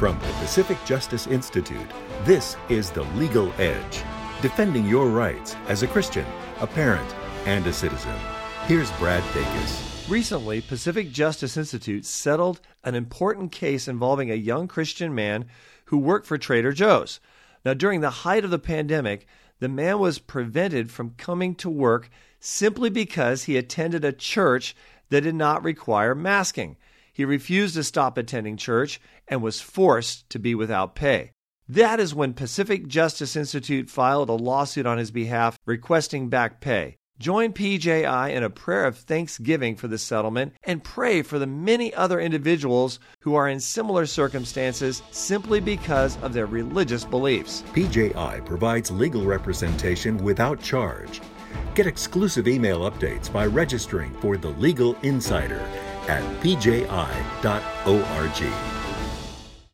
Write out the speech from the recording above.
From the Pacific Justice Institute, this is The Legal Edge, defending your rights as a Christian, a parent, and a citizen. Here's Brad Dacus. Recently, Pacific Justice Institute settled an important case involving a young Christian man who worked for Trader Joe's. Now, during the height of the pandemic, the man was prevented from coming to work simply because he attended a church that did not require masking. He refused to stop attending church and was forced to be without pay. That is when Pacific Justice Institute filed a lawsuit on his behalf requesting back pay. Join PJI in a prayer of thanksgiving for the settlement and pray for the many other individuals who are in similar circumstances simply because of their religious beliefs. PJI provides legal representation without charge. Get exclusive email updates by registering for the Legal Insider at pji.org.